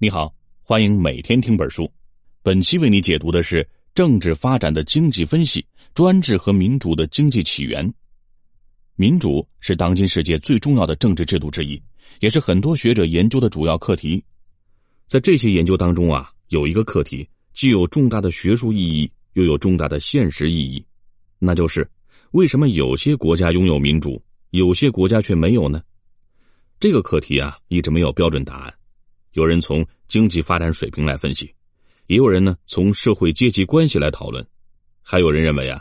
你好，欢迎每天听本书。本期为你解读的是政治发展的经济分析：专制和民主的经济起源。民主是当今世界最重要的政治制度之一，也是很多学者研究的主要课题。在这些研究当中啊，有一个课题既有重大的学术意义，又有重大的现实意义，那就是为什么有些国家拥有民主，有些国家却没有呢？这个课题啊，一直没有标准答案。有人从经济发展水平来分析，也有人呢从社会阶级关系来讨论，还有人认为啊，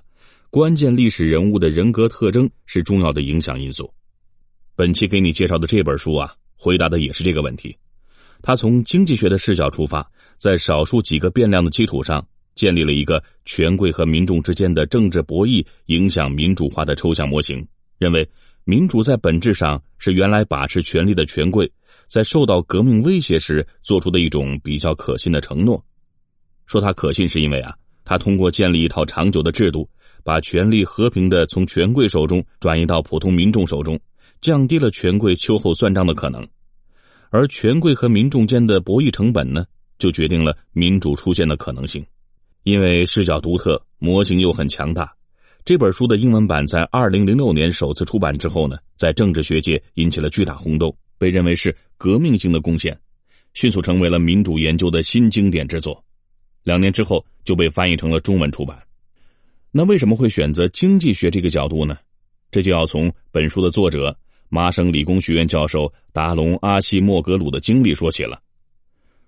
关键历史人物的人格特征是重要的影响因素。本期给你介绍的这本书啊，回答的也是这个问题。他从经济学的视角出发，在少数几个变量的基础上，建立了一个权贵和民众之间的政治博弈影响民主化的抽象模型，认为民主在本质上是原来把持权力的权贵。在受到革命威胁时做出的一种比较可信的承诺，说它可信是因为啊，他通过建立一套长久的制度，把权力和平的从权贵手中转移到普通民众手中，降低了权贵秋后算账的可能，而权贵和民众间的博弈成本呢，就决定了民主出现的可能性。因为视角独特，模型又很强大，这本书的英文版在二零零六年首次出版之后呢，在政治学界引起了巨大轰动。被认为是革命性的贡献，迅速成为了民主研究的新经典之作。两年之后就被翻译成了中文出版。那为什么会选择经济学这个角度呢？这就要从本书的作者麻省理工学院教授达隆·阿西莫格鲁的经历说起了。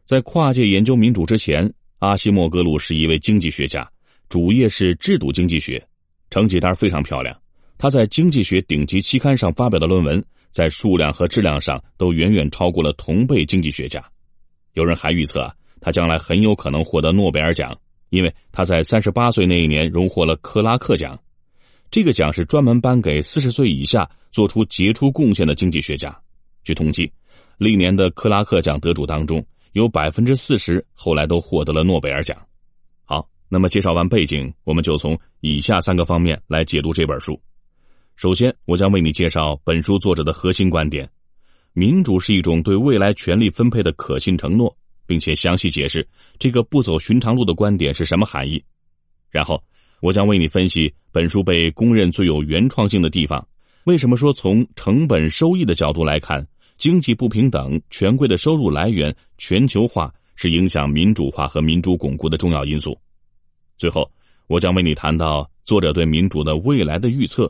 在跨界研究民主之前，阿西莫格鲁是一位经济学家，主业是制度经济学，成绩单非常漂亮。他在经济学顶级期刊上发表的论文。在数量和质量上都远远超过了同辈经济学家，有人还预测他将来很有可能获得诺贝尔奖，因为他在三十八岁那一年荣获了克拉克奖。这个奖是专门颁给四十岁以下做出杰出贡献的经济学家。据统计，历年的克拉克奖得主当中，有百分之四十后来都获得了诺贝尔奖。好，那么介绍完背景，我们就从以下三个方面来解读这本书。首先，我将为你介绍本书作者的核心观点：民主是一种对未来权力分配的可信承诺，并且详细解释这个不走寻常路的观点是什么含义。然后，我将为你分析本书被公认最有原创性的地方。为什么说从成本收益的角度来看，经济不平等、权贵的收入来源、全球化是影响民主化和民主巩固的重要因素？最后，我将为你谈到作者对民主的未来的预测。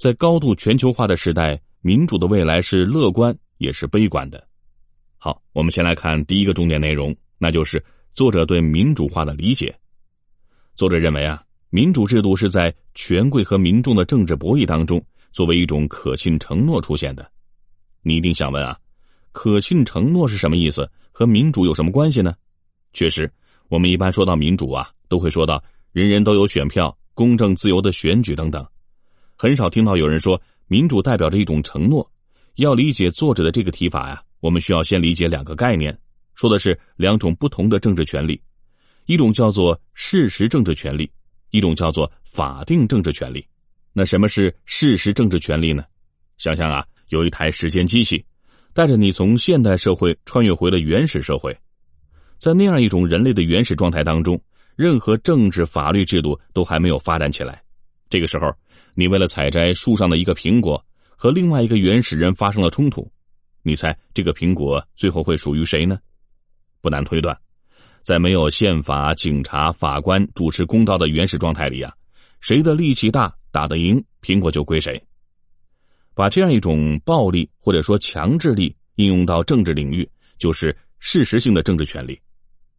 在高度全球化的时代，民主的未来是乐观也是悲观的。好，我们先来看第一个重点内容，那就是作者对民主化的理解。作者认为啊，民主制度是在权贵和民众的政治博弈当中，作为一种可信承诺出现的。你一定想问啊，可信承诺是什么意思？和民主有什么关系呢？确实，我们一般说到民主啊，都会说到人人都有选票、公正自由的选举等等。很少听到有人说民主代表着一种承诺。要理解作者的这个提法呀，我们需要先理解两个概念，说的是两种不同的政治权利，一种叫做事实政治权利，一种叫做法定政治权利。那什么是事实政治权利呢？想想啊，有一台时间机器，带着你从现代社会穿越回了原始社会，在那样一种人类的原始状态当中，任何政治法律制度都还没有发展起来。这个时候。你为了采摘树上的一个苹果，和另外一个原始人发生了冲突，你猜这个苹果最后会属于谁呢？不难推断，在没有宪法、警察、法官主持公道的原始状态里啊，谁的力气大，打得赢，苹果就归谁。把这样一种暴力或者说强制力应用到政治领域，就是事实性的政治权利。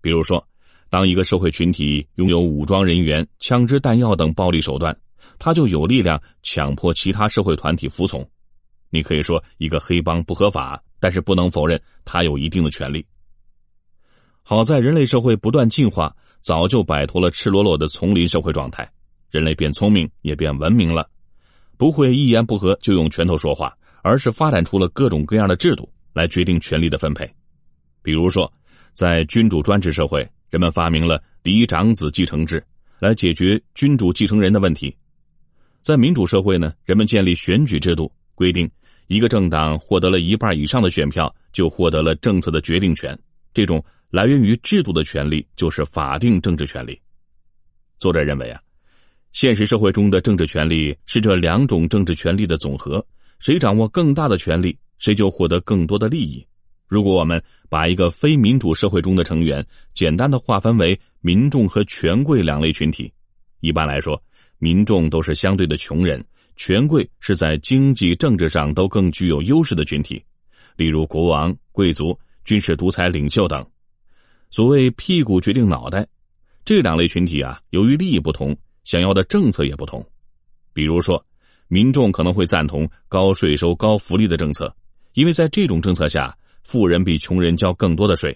比如说，当一个社会群体拥有武装人员、枪支弹药等暴力手段。他就有力量强迫其他社会团体服从。你可以说一个黑帮不合法，但是不能否认他有一定的权利。好在人类社会不断进化，早就摆脱了赤裸裸的丛林社会状态，人类变聪明也变文明了，不会一言不合就用拳头说话，而是发展出了各种各样的制度来决定权力的分配。比如说，在君主专制社会，人们发明了嫡长子继承制，来解决君主继承人的问题。在民主社会呢，人们建立选举制度，规定一个政党获得了一半以上的选票，就获得了政策的决定权，这种来源于制度的权利就是法定政治权利。作者认为啊，现实社会中的政治权利是这两种政治权利的总和，谁掌握更大的权利，谁就获得更多的利益。如果我们把一个非民主社会中的成员简单的划分为民众和权贵两类群体，一般来说，民众都是相对的穷人，权贵是在经济政治上都更具有优势的群体，例如国王、贵族。军事独裁领袖等，所谓“屁股决定脑袋”，这两类群体啊，由于利益不同，想要的政策也不同。比如说，民众可能会赞同高税收、高福利的政策，因为在这种政策下，富人比穷人交更多的税，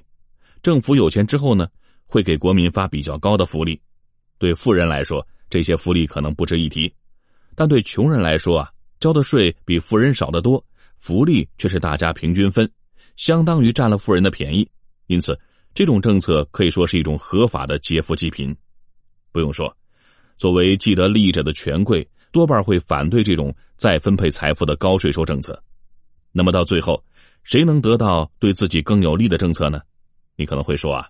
政府有钱之后呢，会给国民发比较高的福利。对富人来说，这些福利可能不值一提，但对穷人来说啊，交的税比富人少得多，福利却是大家平均分。相当于占了富人的便宜，因此这种政策可以说是一种合法的劫富济贫。不用说，作为既得利益者的权贵多半会反对这种再分配财富的高税收政策。那么到最后，谁能得到对自己更有利的政策呢？你可能会说啊，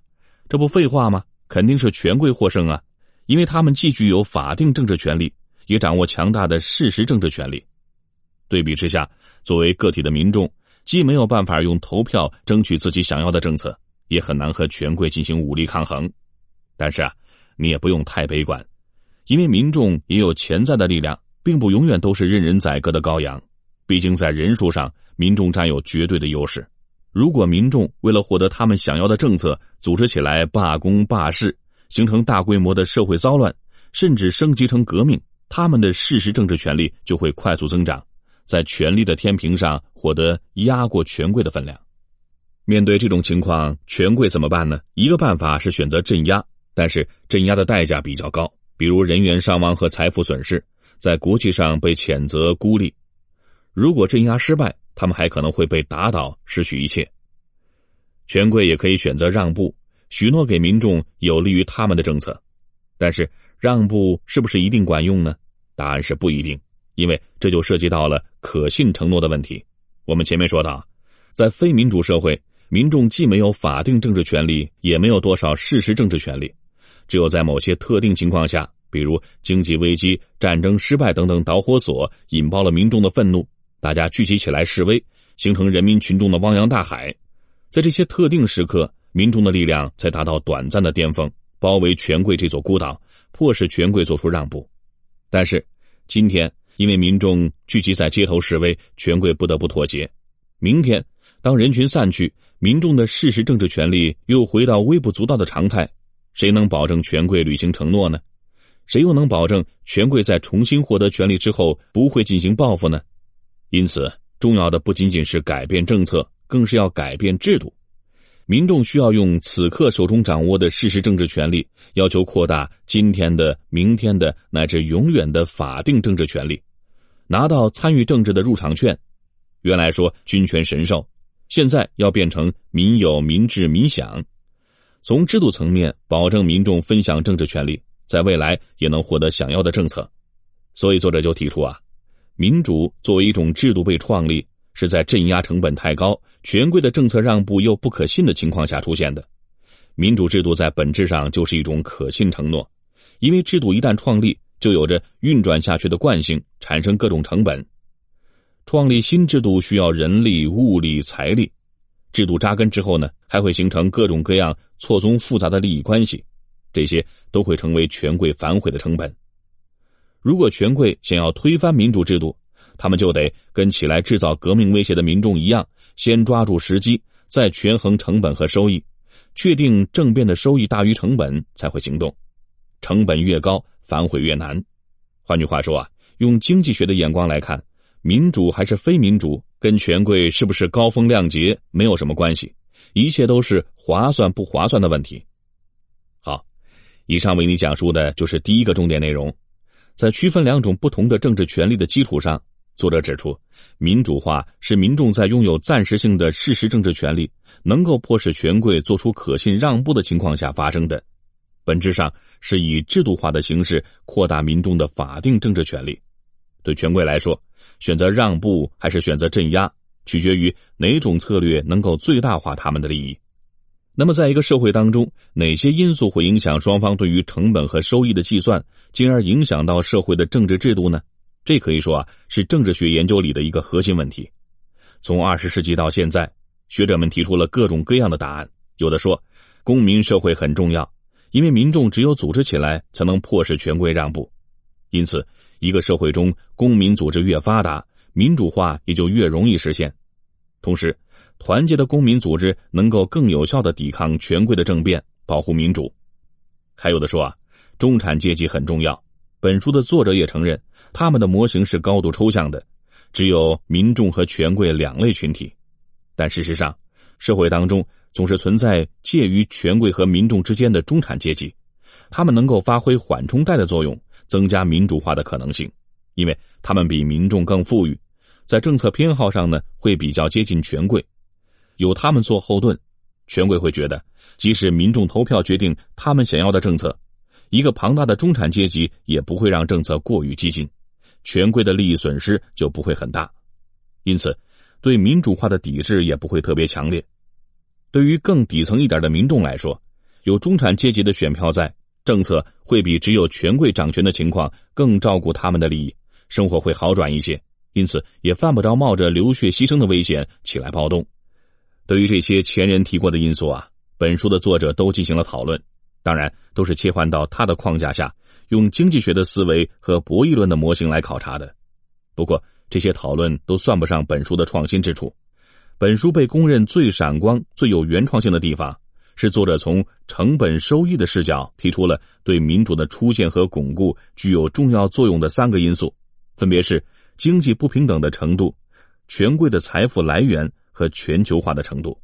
这不废话吗？肯定是权贵获胜啊，因为他们既具有法定政治权利，也掌握强大的事实政治权利。对比之下，作为个体的民众。既没有办法用投票争取自己想要的政策，也很难和权贵进行武力抗衡。但是啊，你也不用太悲观，因为民众也有潜在的力量，并不永远都是任人宰割的羔羊。毕竟在人数上，民众占有绝对的优势。如果民众为了获得他们想要的政策，组织起来罢工罢市，形成大规模的社会骚乱，甚至升级成革命，他们的事实政治权利就会快速增长。在权力的天平上获得压过权贵的分量。面对这种情况，权贵怎么办呢？一个办法是选择镇压，但是镇压的代价比较高，比如人员伤亡和财富损失，在国际上被谴责孤立。如果镇压失败，他们还可能会被打倒，失去一切。权贵也可以选择让步，许诺给民众有利于他们的政策，但是让步是不是一定管用呢？答案是不一定。因为这就涉及到了可信承诺的问题。我们前面说到，在非民主社会，民众既没有法定政治权利，也没有多少事实政治权利。只有在某些特定情况下，比如经济危机、战争失败等等导火索引爆了民众的愤怒，大家聚集起来示威，形成人民群众的汪洋大海。在这些特定时刻，民众的力量才达到短暂的巅峰，包围权贵这座孤岛，迫使权贵做出让步。但是今天。因为民众聚集在街头示威，权贵不得不妥协。明天，当人群散去，民众的事实政治权利又回到微不足道的常态，谁能保证权贵履行承诺呢？谁又能保证权贵在重新获得权力之后不会进行报复呢？因此，重要的不仅仅是改变政策，更是要改变制度。民众需要用此刻手中掌握的事实政治权利，要求扩大今天的、明天的乃至永远的法定政治权利，拿到参与政治的入场券。原来说君权神授，现在要变成民有、民治、民享。从制度层面保证民众分享政治权利，在未来也能获得想要的政策。所以作者就提出啊，民主作为一种制度被创立。是在镇压成本太高、权贵的政策让步又不可信的情况下出现的。民主制度在本质上就是一种可信承诺，因为制度一旦创立，就有着运转下去的惯性，产生各种成本。创立新制度需要人力、物力、财力，制度扎根之后呢，还会形成各种各样错综复杂的利益关系，这些都会成为权贵反悔的成本。如果权贵想要推翻民主制度，他们就得跟起来制造革命威胁的民众一样，先抓住时机，再权衡成本和收益，确定政变的收益大于成本才会行动。成本越高，反悔越难。换句话说啊，用经济学的眼光来看，民主还是非民主，跟权贵是不是高风亮节没有什么关系，一切都是划算不划算的问题。好，以上为你讲述的就是第一个重点内容，在区分两种不同的政治权利的基础上。作者指出，民主化是民众在拥有暂时性的事实政治权利，能够迫使权贵做出可信让步的情况下发生的，本质上是以制度化的形式扩大民众的法定政治权利。对权贵来说，选择让步还是选择镇压，取决于哪种策略能够最大化他们的利益。那么，在一个社会当中，哪些因素会影响双方对于成本和收益的计算，进而影响到社会的政治制度呢？这可以说啊，是政治学研究里的一个核心问题。从二十世纪到现在，学者们提出了各种各样的答案。有的说，公民社会很重要，因为民众只有组织起来，才能迫使权贵让步。因此，一个社会中公民组织越发达，民主化也就越容易实现。同时，团结的公民组织能够更有效的抵抗权贵的政变，保护民主。还有的说啊，中产阶级很重要。本书的作者也承认，他们的模型是高度抽象的，只有民众和权贵两类群体。但事实上，社会当中总是存在介于权贵和民众之间的中产阶级，他们能够发挥缓冲带的作用，增加民主化的可能性，因为他们比民众更富裕，在政策偏好上呢会比较接近权贵。有他们做后盾，权贵会觉得，即使民众投票决定他们想要的政策，一个庞大的中产阶级也不会让政策过于激进，权贵的利益损失就不会很大，因此，对民主化的抵制也不会特别强烈。对于更底层一点的民众来说，有中产阶级的选票在，政策会比只有权贵掌权的情况更照顾他们的利益，生活会好转一些，因此也犯不着冒着流血牺牲的危险起来暴动。对于这些前人提过的因素啊，本书的作者都进行了讨论，当然都是切换到他的框架下，用经济学的思维和博弈论的模型来考察的。不过这些讨论都算不上本书的创新之处。本书被公认最闪光、最有原创性的地方，是作者从成本收益的视角提出了对民主的出现和巩固具有重要作用的三个因素，分别是经济不平等的程度、权贵的财富来源。和全球化的程度，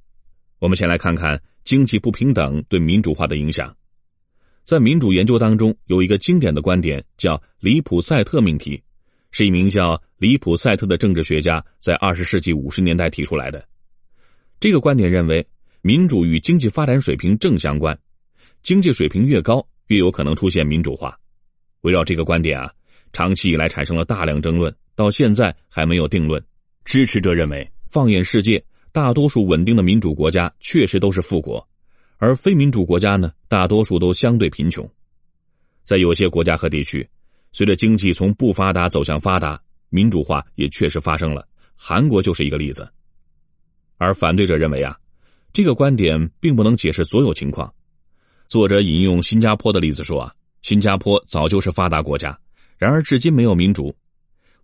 我们先来看看经济不平等对民主化的影响。在民主研究当中，有一个经典的观点叫“里普赛特命题”，是一名叫里普赛特的政治学家在二十世纪五十年代提出来的。这个观点认为，民主与经济发展水平正相关，经济水平越高，越有可能出现民主化。围绕这个观点啊，长期以来产生了大量争论，到现在还没有定论。支持者认为。放眼世界，大多数稳定的民主国家确实都是富国，而非民主国家呢，大多数都相对贫穷。在有些国家和地区，随着经济从不发达走向发达，民主化也确实发生了。韩国就是一个例子。而反对者认为啊，这个观点并不能解释所有情况。作者引用新加坡的例子说啊，新加坡早就是发达国家，然而至今没有民主。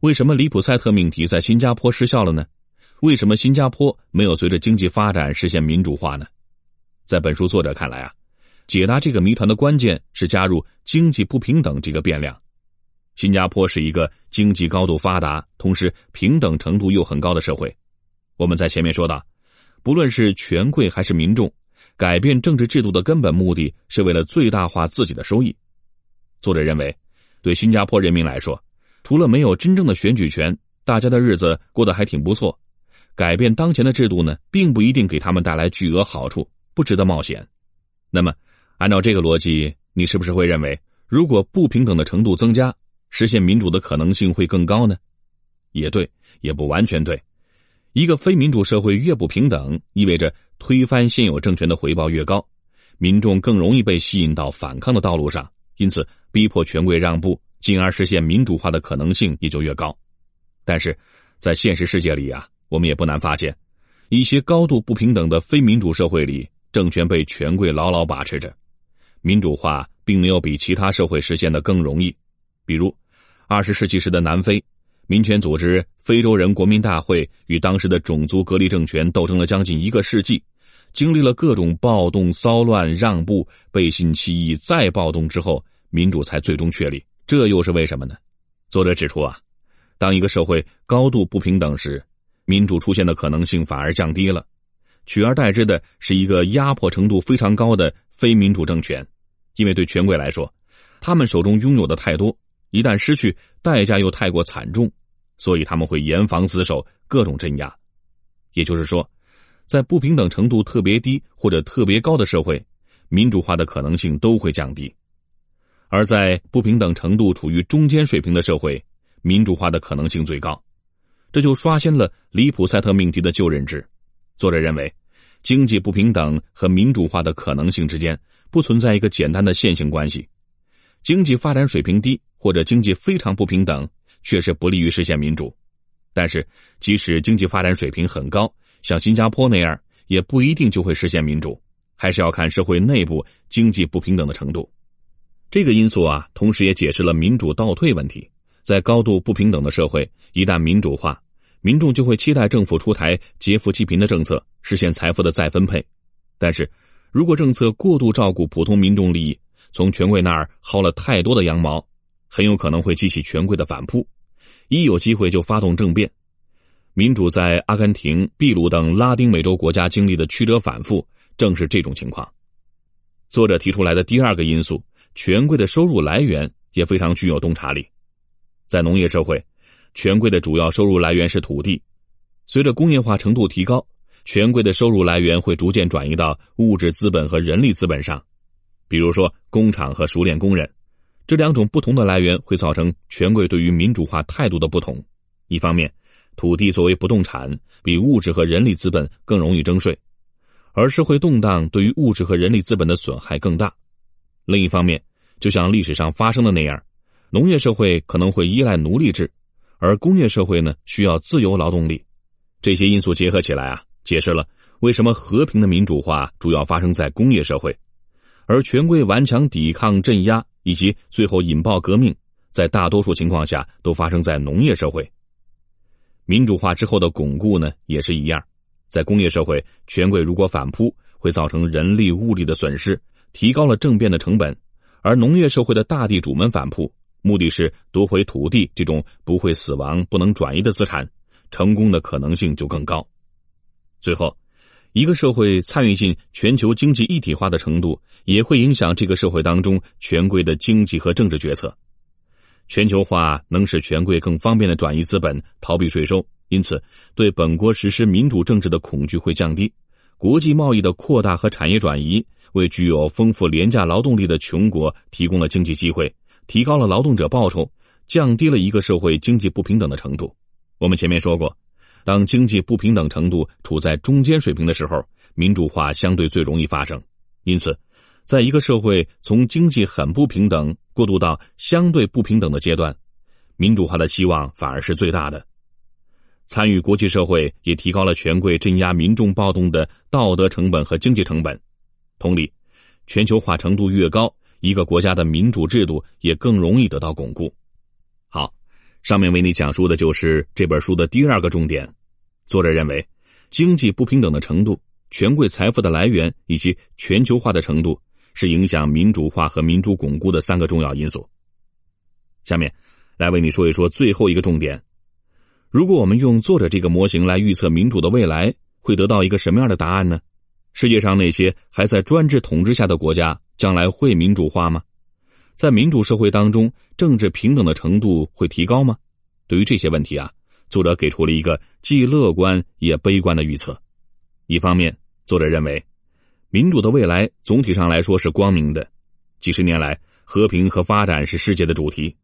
为什么里普赛特命题在新加坡失效了呢？为什么新加坡没有随着经济发展实现民主化呢？在本书作者看来啊，解答这个谜团的关键是加入经济不平等这个变量。新加坡是一个经济高度发达，同时平等程度又很高的社会。我们在前面说到，不论是权贵还是民众，改变政治制度的根本目的是为了最大化自己的收益。作者认为，对新加坡人民来说，除了没有真正的选举权，大家的日子过得还挺不错。改变当前的制度呢，并不一定给他们带来巨额好处，不值得冒险。那么，按照这个逻辑，你是不是会认为，如果不平等的程度增加，实现民主的可能性会更高呢？也对，也不完全对。一个非民主社会越不平等，意味着推翻现有政权的回报越高，民众更容易被吸引到反抗的道路上，因此逼迫权贵让步，进而实现民主化的可能性也就越高。但是在现实世界里啊。我们也不难发现，一些高度不平等的非民主社会里，政权被权贵牢牢把持着，民主化并没有比其他社会实现的更容易。比如，二十世纪时的南非，民权组织非洲人国民大会与当时的种族隔离政权斗争了将近一个世纪，经历了各种暴动、骚乱、让步、背信弃义、再暴动之后，民主才最终确立。这又是为什么呢？作者指出啊，当一个社会高度不平等时，民主出现的可能性反而降低了，取而代之的是一个压迫程度非常高的非民主政权，因为对权贵来说，他们手中拥有的太多，一旦失去，代价又太过惨重，所以他们会严防死守，各种镇压。也就是说，在不平等程度特别低或者特别高的社会，民主化的可能性都会降低；而在不平等程度处于中间水平的社会，民主化的可能性最高。这就刷新了里普赛特命题的旧认知。作者认为，经济不平等和民主化的可能性之间不存在一个简单的线性关系。经济发展水平低或者经济非常不平等，确实不利于实现民主。但是，即使经济发展水平很高，像新加坡那样，也不一定就会实现民主，还是要看社会内部经济不平等的程度。这个因素啊，同时也解释了民主倒退问题。在高度不平等的社会，一旦民主化，民众就会期待政府出台劫富济贫的政策，实现财富的再分配。但是，如果政策过度照顾普通民众利益，从权贵那儿薅了太多的羊毛，很有可能会激起权贵的反扑，一有机会就发动政变。民主在阿根廷、秘鲁等拉丁美洲国家经历的曲折反复，正是这种情况。作者提出来的第二个因素，权贵的收入来源也非常具有洞察力。在农业社会，权贵的主要收入来源是土地。随着工业化程度提高，权贵的收入来源会逐渐转移到物质资本和人力资本上。比如说，工厂和熟练工人，这两种不同的来源会造成权贵对于民主化态度的不同。一方面，土地作为不动产，比物质和人力资本更容易征税，而社会动荡对于物质和人力资本的损害更大。另一方面，就像历史上发生的那样，农业社会可能会依赖奴隶制，而工业社会呢需要自由劳动力。这些因素结合起来啊，解释了为什么和平的民主化主要发生在工业社会。而权贵顽强抵抗、镇压，以及最后引爆革命，在大多数情况下都发生在农业社会。民主化之后的巩固呢，也是一样。在工业社会，权贵如果反扑，会造成人力物力的损失，提高了政变的成本；而农业社会的大地主们反扑，目的是夺回土地这种不会死亡、不能转移的资产，成功的可能性就更高。最后。一个社会参与进全球经济一体化的程度，也会影响这个社会当中权贵的经济和政治决策。全球化能使权贵更方便的转移资本、逃避税收，因此对本国实施民主政治的恐惧会降低。国际贸易的扩大和产业转移，为具有丰富廉价劳动力的穷国提供了经济机会，提高了劳动者报酬，降低了一个社会经济不平等的程度。我们前面说过。当经济不平等程度处在中间水平的时候，民主化相对最容易发生。因此，在一个社会从经济很不平等过渡到相对不平等的阶段，民主化的希望反而是最大的。参与国际社会也提高了权贵镇压民众暴动的道德成本和经济成本。同理，全球化程度越高，一个国家的民主制度也更容易得到巩固。好，上面为你讲述的就是这本书的第二个重点。作者认为，经济不平等的程度、权贵财富的来源以及全球化的程度，是影响民主化和民主巩固的三个重要因素。下面，来为你说一说最后一个重点：如果我们用作者这个模型来预测民主的未来，会得到一个什么样的答案呢？世界上那些还在专制统治下的国家，将来会民主化吗？在民主社会当中，政治平等的程度会提高吗？对于这些问题啊。作者给出了一个既乐观也悲观的预测。一方面，作者认为，民主的未来总体上来说是光明的。几十年来，和平和发展是世界的主题。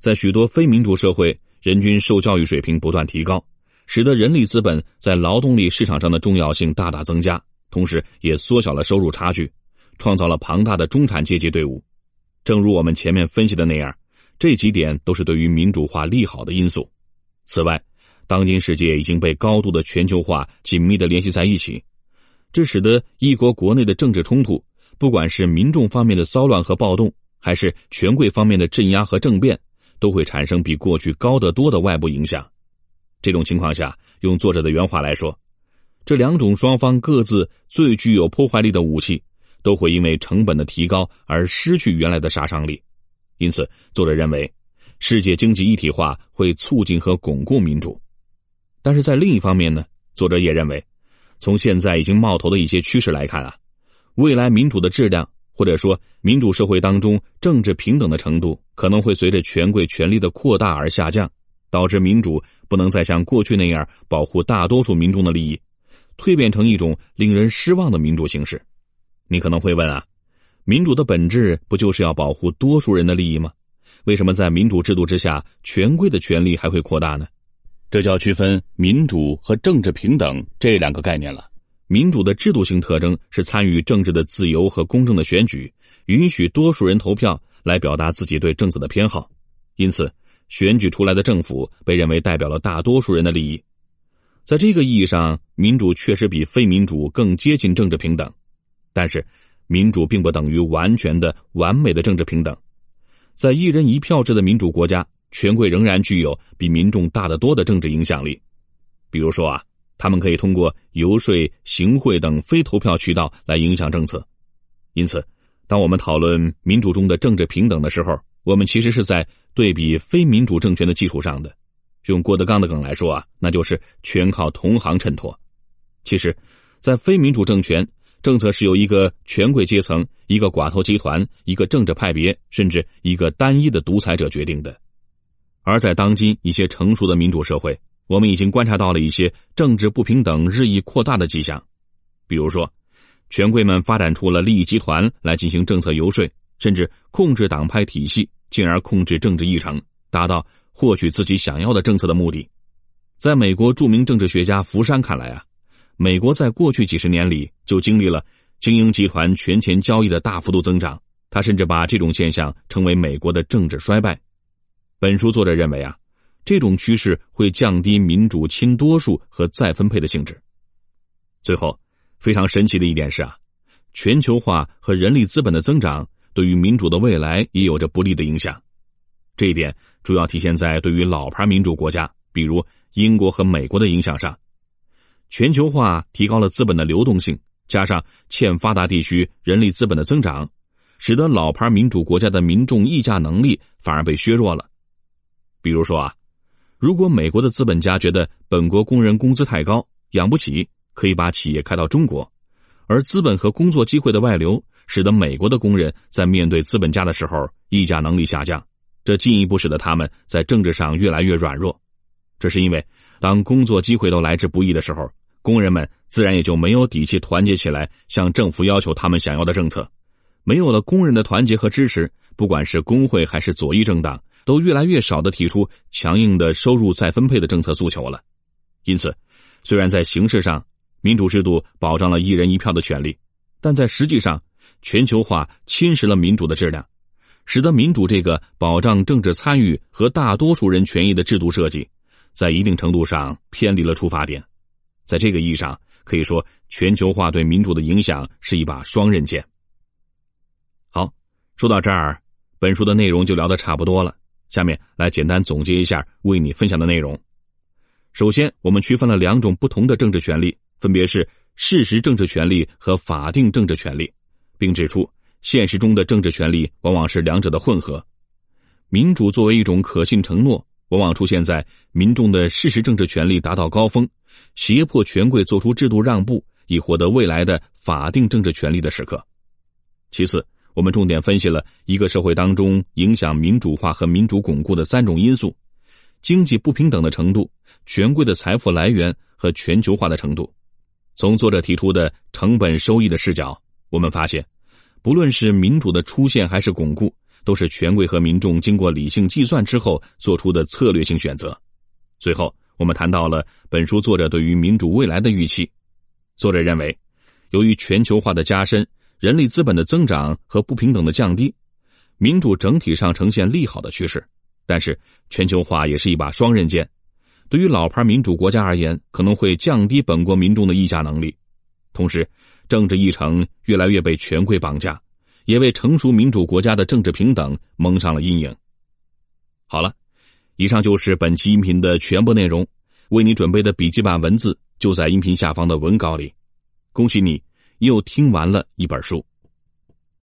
在许多非民主社会，人均受教育水平不断提高，使得人力资本在劳动力市场上的重要性大大增加，同时也缩小了收入差距，创造了庞大的中产阶级队伍。正如我们前面分析的那样，这几点都是对于民主化利好的因素。此外，当今世界已经被高度的全球化紧密的联系在一起，这使得一国国内的政治冲突，不管是民众方面的骚乱和暴动，还是权贵方面的镇压和政变，都会产生比过去高得多的外部影响。这种情况下，用作者的原话来说，这两种双方各自最具有破坏力的武器，都会因为成本的提高而失去原来的杀伤力。因此，作者认为，世界经济一体化会促进和巩固民主。但是在另一方面呢，作者也认为，从现在已经冒头的一些趋势来看啊，未来民主的质量或者说民主社会当中政治平等的程度可能会随着权贵权力的扩大而下降，导致民主不能再像过去那样保护大多数民众的利益，蜕变成一种令人失望的民主形式。你可能会问啊，民主的本质不就是要保护多数人的利益吗？为什么在民主制度之下，权贵的权力还会扩大呢？这就要区分民主和政治平等这两个概念了。民主的制度性特征是参与政治的自由和公正的选举，允许多数人投票来表达自己对政策的偏好，因此选举出来的政府被认为代表了大多数人的利益。在这个意义上，民主确实比非民主更接近政治平等，但是民主并不等于完全的、完美的政治平等。在一人一票制的民主国家，权贵仍然具有比民众大得多的政治影响力。比如说啊，他们可以通过游说、行贿等非投票渠道来影响政策。因此，当我们讨论民主中的政治平等的时候，我们其实是在对比非民主政权的基础上的。用郭德纲的梗来说啊，那就是全靠同行衬托。其实，在非民主政权，政策是由一个权贵阶层、一个寡头集团、一个政治派别，甚至一个单一的独裁者决定的。而在当今一些成熟的民主社会，我们已经观察到了一些政治不平等日益扩大的迹象。比如说，权贵们发展出了利益集团来进行政策游说，甚至控制党派体系，进而控制政治议程，达到。获取自己想要的政策的目的，在美国著名政治学家福山看来啊，美国在过去几十年里就经历了精英集团权钱交易的大幅度增长。他甚至把这种现象称为美国的政治衰败。本书作者认为啊，这种趋势会降低民主亲多数和再分配的性质。最后，非常神奇的一点是啊，全球化和人力资本的增长对于民主的未来也有着不利的影响。这一点主要体现在对于老牌民主国家，比如英国和美国的影响上。全球化提高了资本的流动性，加上欠发达地区人力资本的增长，使得老牌民主国家的民众议价能力反而被削弱了。比如说啊，如果美国的资本家觉得本国工人工资太高，养不起，可以把企业开到中国，而资本和工作机会的外流，使得美国的工人在面对资本家的时候议价能力下降。这进一步使得他们在政治上越来越软弱，这是因为当工作机会都来之不易的时候，工人们自然也就没有底气团结起来向政府要求他们想要的政策。没有了工人的团结和支持，不管是工会还是左翼政党，都越来越少的提出强硬的收入再分配的政策诉求了。因此，虽然在形式上民主制度保障了一人一票的权利，但在实际上，全球化侵蚀了民主的质量。使得民主这个保障政治参与和大多数人权益的制度设计，在一定程度上偏离了出发点。在这个意义上，可以说全球化对民主的影响是一把双刃剑。好，说到这儿，本书的内容就聊得差不多了。下面来简单总结一下为你分享的内容。首先，我们区分了两种不同的政治权利，分别是事实政治权利和法定政治权利，并指出。现实中的政治权利往往是两者的混合。民主作为一种可信承诺，往往出现在民众的事实政治权利达到高峰，胁迫权贵做出制度让步，以获得未来的法定政治权利的时刻。其次，我们重点分析了一个社会当中影响民主化和民主巩固的三种因素：经济不平等的程度、权贵的财富来源和全球化的程度。从作者提出的成本收益的视角，我们发现。不论是民主的出现还是巩固，都是权贵和民众经过理性计算之后做出的策略性选择。最后，我们谈到了本书作者对于民主未来的预期。作者认为，由于全球化的加深、人力资本的增长和不平等的降低，民主整体上呈现利好的趋势。但是，全球化也是一把双刃剑，对于老牌民主国家而言，可能会降低本国民众的议价能力，同时。政治议程越来越被权贵绑架，也为成熟民主国家的政治平等蒙上了阴影。好了，以上就是本期音频的全部内容。为你准备的笔记版文字就在音频下方的文稿里。恭喜你，又听完了一本书。